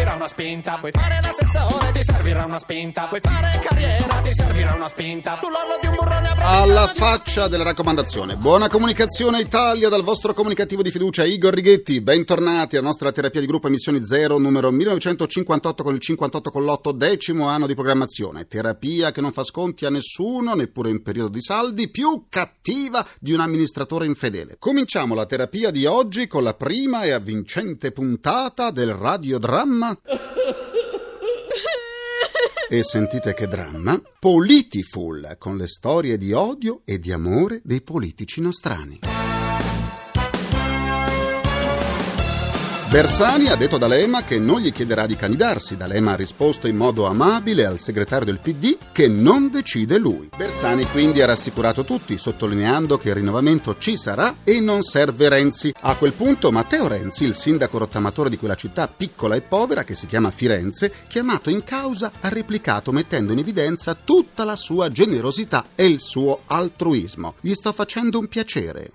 Servirà una spinta. Puoi fare l'assessore, ti servirà una spinta. Puoi fare carriera, ti servirà una spinta. Sull'orlo di un burrone Alla faccia della raccomandazione. Buona comunicazione Italia dal vostro comunicativo di fiducia Igor Righetti. Bentornati alla nostra terapia di gruppo emissioni 0 numero 1958 con il 58 con l'8 decimo anno di programmazione. Terapia che non fa sconti a nessuno, neppure in periodo di saldi, più cattiva di un amministratore infedele. Cominciamo la terapia di oggi con la prima e avvincente puntata del radiodramma. E sentite che dramma? Politiful, con le storie di odio e di amore dei politici nostrani. Bersani ha detto a D'Alema che non gli chiederà di candidarsi. D'Alema ha risposto in modo amabile al segretario del PD che non decide lui. Bersani quindi ha rassicurato tutti, sottolineando che il rinnovamento ci sarà e non serve Renzi. A quel punto Matteo Renzi, il sindaco rottamatore di quella città piccola e povera che si chiama Firenze, chiamato in causa, ha replicato mettendo in evidenza tutta la sua generosità e il suo altruismo. Gli sto facendo un piacere.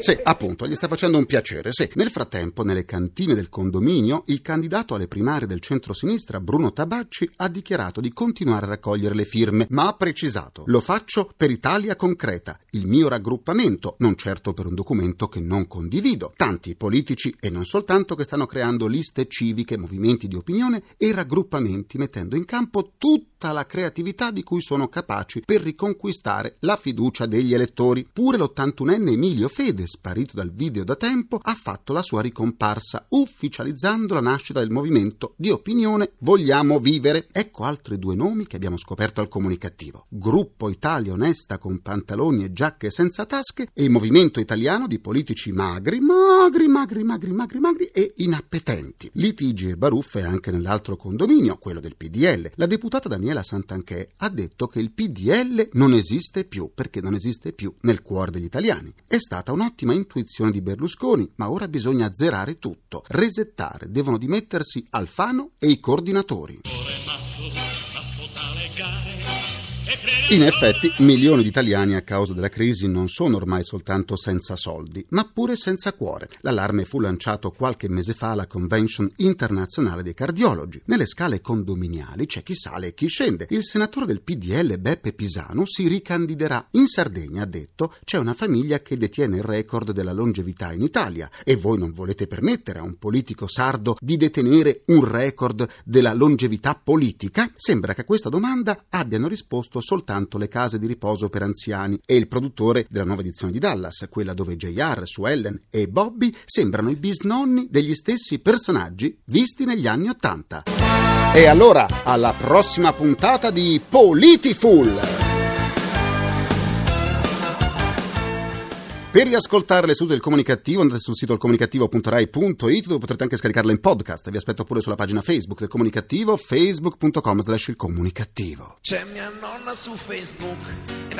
Sì, appunto, gli sta facendo un piacere, sì. Nel frattempo, nelle cantine del condominio, il candidato alle primarie del centro-sinistra, Bruno Tabacci, ha dichiarato di continuare a raccogliere le firme, ma ha precisato: lo faccio per Italia concreta, il mio raggruppamento, non certo per un documento che non condivido. Tanti politici, e non soltanto, che stanno creando liste civiche, movimenti di opinione e raggruppamenti, mettendo in campo tutta la creatività di cui sono capaci per riconquistare la fiducia degli elettori. Pure l'81enne Emilio Fede, sparito dal video da tempo, ha fatto la sua ricomparsa, ufficializzando la nascita del movimento di opinione Vogliamo vivere. Ecco altri due nomi che abbiamo scoperto al comunicativo. Gruppo Italia Onesta con pantaloni e giacche senza tasche e Movimento Italiano di politici magri, magri, magri, magri, magri, magri e inappetenti. Litigi e baruffe anche nell'altro condominio, quello del PDL. La deputata Daniela Santanchè ha detto che il PDL non esiste più perché non esiste più nel cuore degli italiani. È stata un'ottima intuizione di Berlusconi, ma ora bisogna azzerare tutto, resettare, devono dimettersi Alfano e i coordinatori. In effetti, milioni di italiani a causa della crisi non sono ormai soltanto senza soldi, ma pure senza cuore. L'allarme fu lanciato qualche mese fa alla Convention internazionale dei cardiologi. Nelle scale condominiali c'è chi sale e chi scende. Il senatore del PDL Beppe Pisano si ricandiderà. In Sardegna, ha detto, c'è una famiglia che detiene il record della longevità in Italia e voi non volete permettere a un politico sardo di detenere un record della longevità politica? Sembra che a questa domanda abbiano risposto soltanto le case di riposo per anziani e il produttore della nuova edizione di Dallas, quella dove JR, Sue Ellen e Bobby sembrano i bisnonni degli stessi personaggi visti negli anni Ottanta. E allora, alla prossima puntata di Politiful! Per riascoltare le sedute del comunicativo andate sul sito comunicativo.rai.it dove potrete anche scaricarla in podcast. Vi aspetto pure sulla pagina Facebook del comunicativo, facebook.com slash il comunicativo. C'è mia nonna su Facebook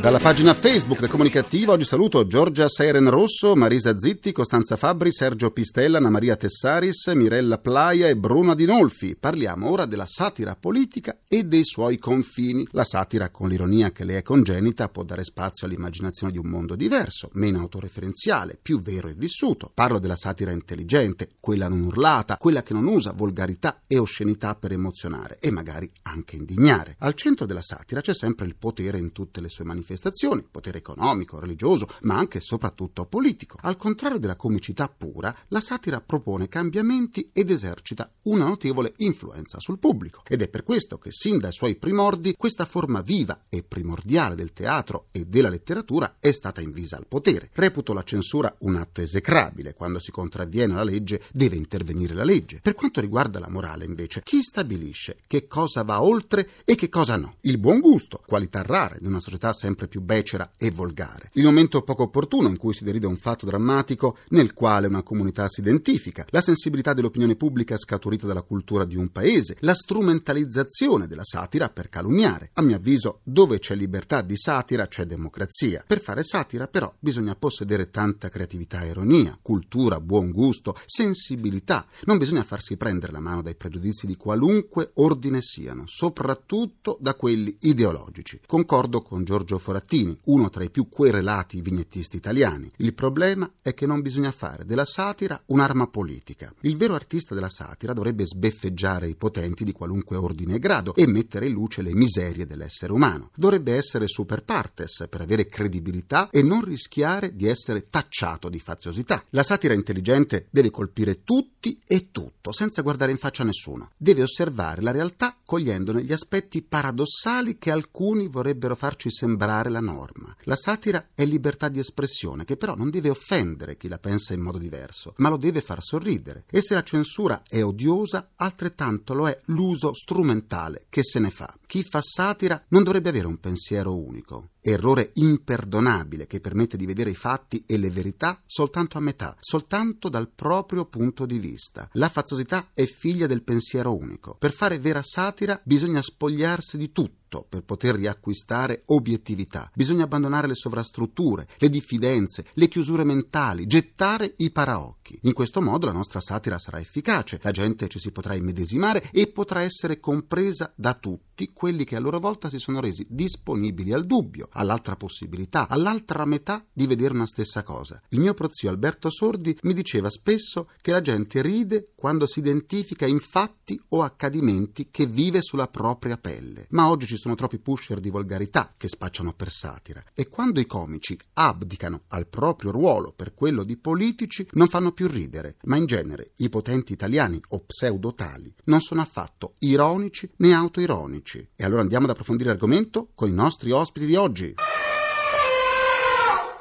Dalla pagina Facebook del comunicativo oggi saluto Giorgia Seren Rosso, Marisa Zitti, Costanza Fabbri, Sergio Pistella, Anna Maria Tessaris, Mirella Plaia e Bruno Adinolfi. Parliamo ora della satira politica e dei suoi confini. La satira, con l'ironia che le è congenita, può dare spazio all'immaginazione di un mondo diverso, meno autoreferenziale, più vero e vissuto. Parlo della satira intelligente, quella non urlata, quella che non usa volgarità e oscenità per emozionare e magari anche indignare. Al centro della satira c'è sempre il potere in tutte le sue manifestazioni, potere economico, religioso, ma anche e soprattutto politico. Al contrario della comicità pura, la satira propone cambiamenti ed esercita una notevole influenza sul pubblico. Ed è per questo che sin dai suoi primordi questa forma viva e primordiale del teatro e della letteratura è stata invisa al potere. Reputo la censura un atto esecrabile. Quando si contravviene alla legge deve intervenire la legge. Per quanto riguarda la morale, invece, chi stabilisce che cosa va oltre e che cosa no? Il buon gusto, qualità rara rare in una società sempre più becera e volgare. Il momento poco opportuno in cui si deride un fatto drammatico nel quale una comunità si identifica, la sensibilità dell'opinione pubblica scaturita dalla cultura di un paese, la strumentalizzazione della satira per calunniare. A mio avviso, dove c'è libertà di satira c'è democrazia. Per fare satira, però, bisogna possedere tanta creatività e ironia, cultura, buon gusto, sensibilità. Non bisogna farsi prendere la mano dai pregiudizi di qualunque ordine siano, soprattutto da quelli ideologici. Concordo con Giorgio Forattini, uno tra i più querelati vignettisti italiani. Il problema è che non bisogna fare della satira un'arma politica. Il vero artista della satira dovrebbe sbeffeggiare i potenti di qualunque ordine e grado e mettere in luce le miserie dell'essere umano. Dovrebbe essere super partes per avere credibilità e non rischiare di essere tacciato di faziosità. La satira intelligente deve colpire tutti e tutto, senza guardare in faccia nessuno. Deve osservare la realtà cogliendone gli aspetti paradossali che alcuni vorrebbero farci sembrare la norma. La satira è libertà di espressione, che però non deve offendere chi la pensa in modo diverso, ma lo deve far sorridere. E se la censura è odiosa, altrettanto lo è l'uso strumentale che se ne fa. Chi fa satira non dovrebbe avere un pensiero unico errore imperdonabile che permette di vedere i fatti e le verità soltanto a metà, soltanto dal proprio punto di vista. La faziosità è figlia del pensiero unico. Per fare vera satira bisogna spogliarsi di tutto per poter riacquistare obiettività. Bisogna abbandonare le sovrastrutture, le diffidenze, le chiusure mentali, gettare i paraocchi. In questo modo la nostra satira sarà efficace, la gente ci si potrà immedesimare e potrà essere compresa da tutti quelli che a loro volta si sono resi disponibili al dubbio, all'altra possibilità, all'altra metà di vedere una stessa cosa. Il mio prozio Alberto Sordi mi diceva spesso che la gente ride quando si identifica in fatti o accadimenti che vive sulla propria pelle. Ma oggi ci sono troppi pusher di volgarità che spacciano per satira e quando i comici abdicano al proprio ruolo per quello di politici non fanno più ridere, ma in genere i potenti italiani o pseudotali non sono affatto ironici né autoironici. E allora andiamo ad approfondire l'argomento con i nostri ospiti di oggi.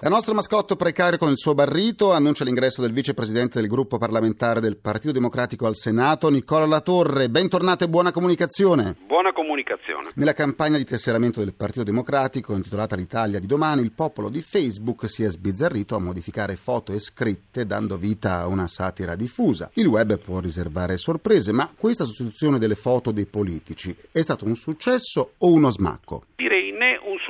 La nostra mascotte precario con il suo barrito annuncia l'ingresso del vicepresidente del gruppo parlamentare del Partito Democratico al Senato, Nicola Latorre. Bentornato e buona comunicazione. Buona comunicazione. Nella campagna di tesseramento del Partito Democratico, intitolata L'Italia di domani, il popolo di Facebook si è sbizzarrito a modificare foto e scritte dando vita a una satira diffusa. Il web può riservare sorprese, ma questa sostituzione delle foto dei politici è stato un successo o uno smacco? Direi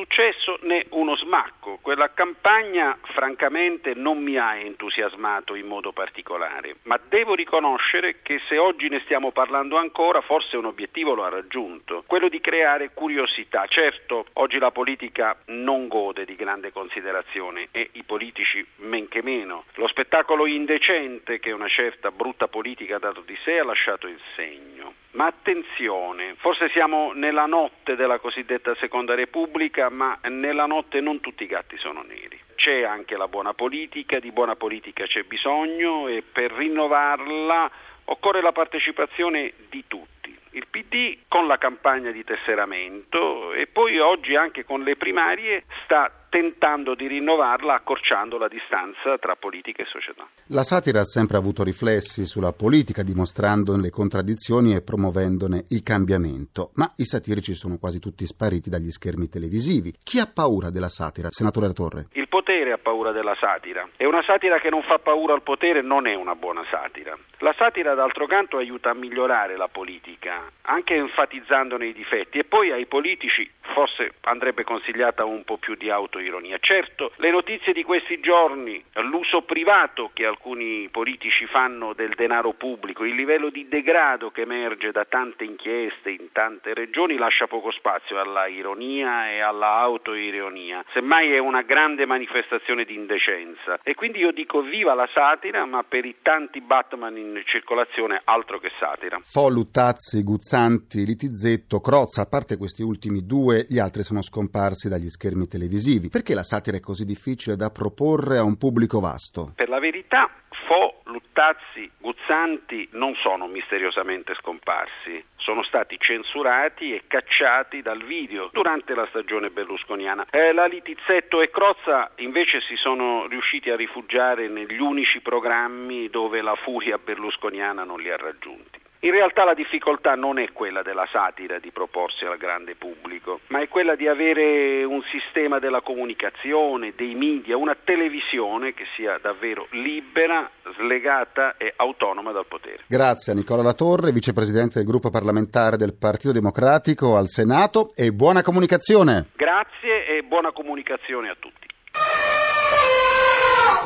successo né uno smacco. Quella campagna francamente non mi ha entusiasmato in modo particolare, ma devo riconoscere che se oggi ne stiamo parlando ancora forse un obiettivo lo ha raggiunto, quello di creare curiosità. Certo, oggi la politica non gode di grande considerazione e i politici men che meno. Lo spettacolo indecente che una certa brutta politica ha dato di sé ha lasciato il segno. Ma attenzione, forse siamo nella notte della cosiddetta Seconda Repubblica, ma nella notte non tutti i gatti sono neri. C'è anche la buona politica, di buona politica c'è bisogno e per rinnovarla occorre la partecipazione di tutti. Il PD con la campagna di tesseramento e poi oggi anche con le primarie sta tentando di rinnovarla accorciando la distanza tra politica e società. La satira ha sempre avuto riflessi sulla politica, dimostrandone le contraddizioni e promuovendone il cambiamento, ma i satirici sono quasi tutti spariti dagli schermi televisivi. Chi ha paura della satira? Senatore La Torre. Il potere ha paura della satira e una satira che non fa paura al potere non è una buona satira. La satira d'altro canto aiuta a migliorare la politica, anche enfatizzandone i difetti e poi ai politici forse andrebbe consigliata un po' più di autoironia. Certo, le notizie di questi giorni, l'uso privato che alcuni politici fanno del denaro pubblico, il livello di degrado che emerge da tante inchieste in tante regioni lascia poco spazio alla ironia e alla autoironia. Semmai è una grande manifestazione di indecenza e quindi io dico viva la satira, ma per i tanti Batman in circolazione altro che satira. Fo, Luttazzi, Guzzanti, Litizzetto, Crozza, a parte questi ultimi due gli altri sono scomparsi dagli schermi televisivi. Perché la satira è così difficile da proporre a un pubblico vasto? Per la verità, Fo, Luttazzi, Guzzanti non sono misteriosamente scomparsi, sono stati censurati e cacciati dal video durante la stagione berlusconiana. Eh, la Litizzetto e Crozza invece si sono riusciti a rifugiare negli unici programmi dove la furia berlusconiana non li ha raggiunti. In realtà la difficoltà non è quella della satira di proporsi al grande pubblico, ma è quella di avere un sistema della comunicazione, dei media, una televisione che sia davvero libera, slegata e autonoma dal potere. Grazie a Nicola Latorre, vicepresidente del gruppo parlamentare del Partito Democratico al Senato e buona comunicazione. Grazie e buona comunicazione a tutti.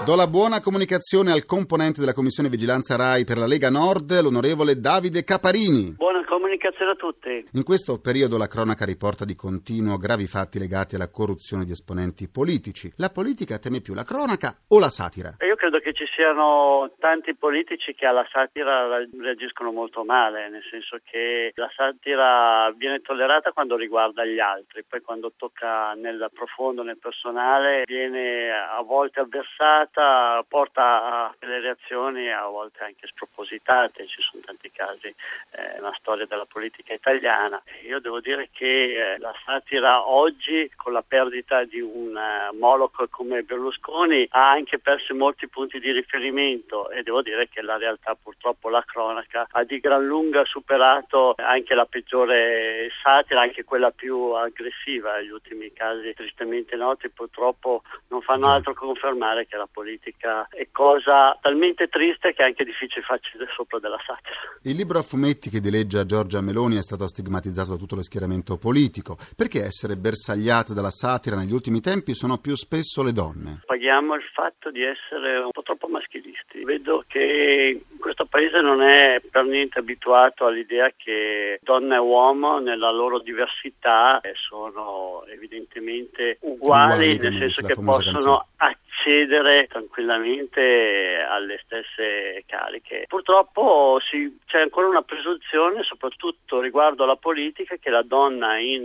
Do la buona comunicazione al componente della Commissione Vigilanza RAI per la Lega Nord, l'onorevole Davide Caparini. Buona comunicazione a tutti. In questo periodo la cronaca riporta di continuo gravi fatti legati alla corruzione di esponenti politici. La politica teme più la cronaca o la satira? Io credo che ci siano tanti politici che alla satira reagiscono molto male, nel senso che la satira viene tollerata quando riguarda gli altri, poi quando tocca nel profondo, nel personale, viene a volte avversata porta a delle reazioni a volte anche spropositate, ci sono tanti casi eh, nella storia della politica italiana. Io devo dire che eh, la satira oggi, con la perdita di un uh, Moloch come Berlusconi, ha anche perso molti punti di riferimento e devo dire che la realtà purtroppo la cronaca ha di gran lunga superato anche la peggiore satira, anche quella più aggressiva. Gli ultimi casi tristemente noti purtroppo non fanno altro che confermare che la politica è cosa talmente triste che è anche difficile farci sopra della satira. Il libro a fumetti che dileggia Giorgia Meloni è stato stigmatizzato da tutto lo schieramento politico. Perché essere bersagliate dalla satira negli ultimi tempi sono più spesso le donne? Paghiamo il fatto di essere un po' troppo maschilisti. Vedo che questo paese non è per niente abituato all'idea che donna e uomo nella loro diversità sono evidentemente uguali, uguali nel senso che possono canzone accedere tranquillamente alle stesse cariche. Purtroppo sì, c'è ancora una presunzione, soprattutto riguardo alla politica, che la donna in,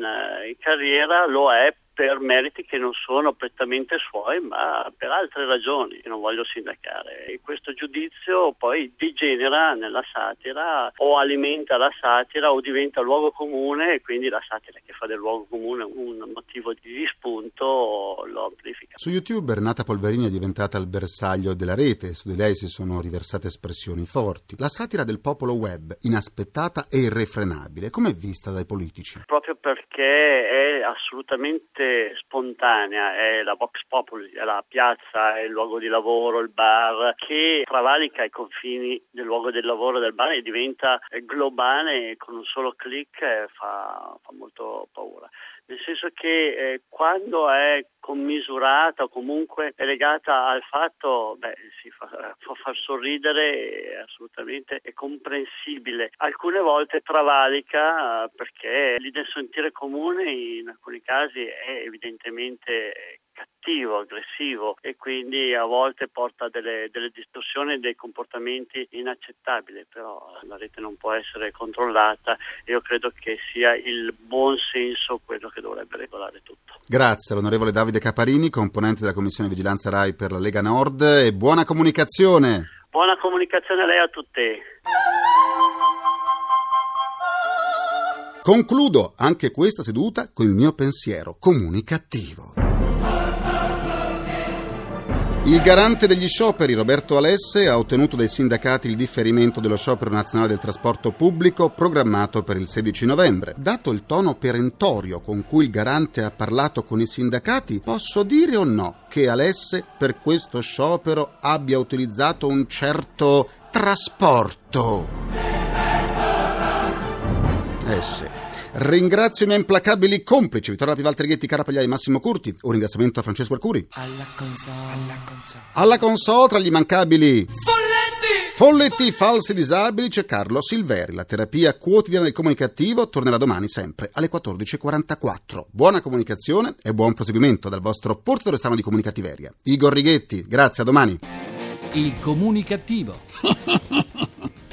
in carriera lo è per meriti che non sono prettamente suoi, ma per altre ragioni che non voglio sindacare. E questo giudizio poi degenera nella satira o alimenta la satira o diventa luogo comune e quindi la satira che fa del luogo comune un motivo di spunto lo amplifica. Su YouTube Renata Polverini è diventata il bersaglio della rete e su di lei si sono riversate espressioni forti. La satira del popolo web, inaspettata e irrefrenabile, come è vista dai politici? Proprio perché è assolutamente veramente spontanea, è la Vox Populi, è la piazza, è il luogo di lavoro, il bar, che travalica i confini del luogo del lavoro del bar e diventa globale con un solo clic eh, fa, fa molto paura nel senso che eh, quando è commisurata o comunque è legata al fatto, beh, si fa, fa far sorridere, assolutamente è comprensibile. Alcune volte travalica eh, perché l'idea sentire comune in alcuni casi è evidentemente cattivo, aggressivo e quindi a volte porta delle, delle distorsioni e dei comportamenti inaccettabili, però la rete non può essere controllata e io credo che sia il buon senso quello che dovrebbe regolare tutto. Grazie all'onorevole Davide Caparini, componente della Commissione Vigilanza RAI per la Lega Nord e buona comunicazione. Buona comunicazione a lei a tutti. Concludo anche questa seduta con il mio pensiero comunicativo. Il garante degli scioperi, Roberto Alesse, ha ottenuto dai sindacati il differimento dello sciopero nazionale del trasporto pubblico programmato per il 16 novembre. Dato il tono perentorio con cui il garante ha parlato con i sindacati, posso dire o no che Alesse per questo sciopero abbia utilizzato un certo trasporto? Eh sì. Ringrazio i miei implacabili complici Vittorio Pivaltrighetti, Cara Pagliai, Massimo Curti. Un ringraziamento a Francesco Arcuri. Alla console, alla console. Alla console tra gli immancabili Folletti! Folletti falsi disabili c'è Carlo Silveri. La terapia quotidiana del comunicativo tornerà domani sempre alle 14.44. Buona comunicazione e buon proseguimento dal vostro portatore strano di comunicativeria. Igor Righetti, grazie, a domani. Il comunicativo.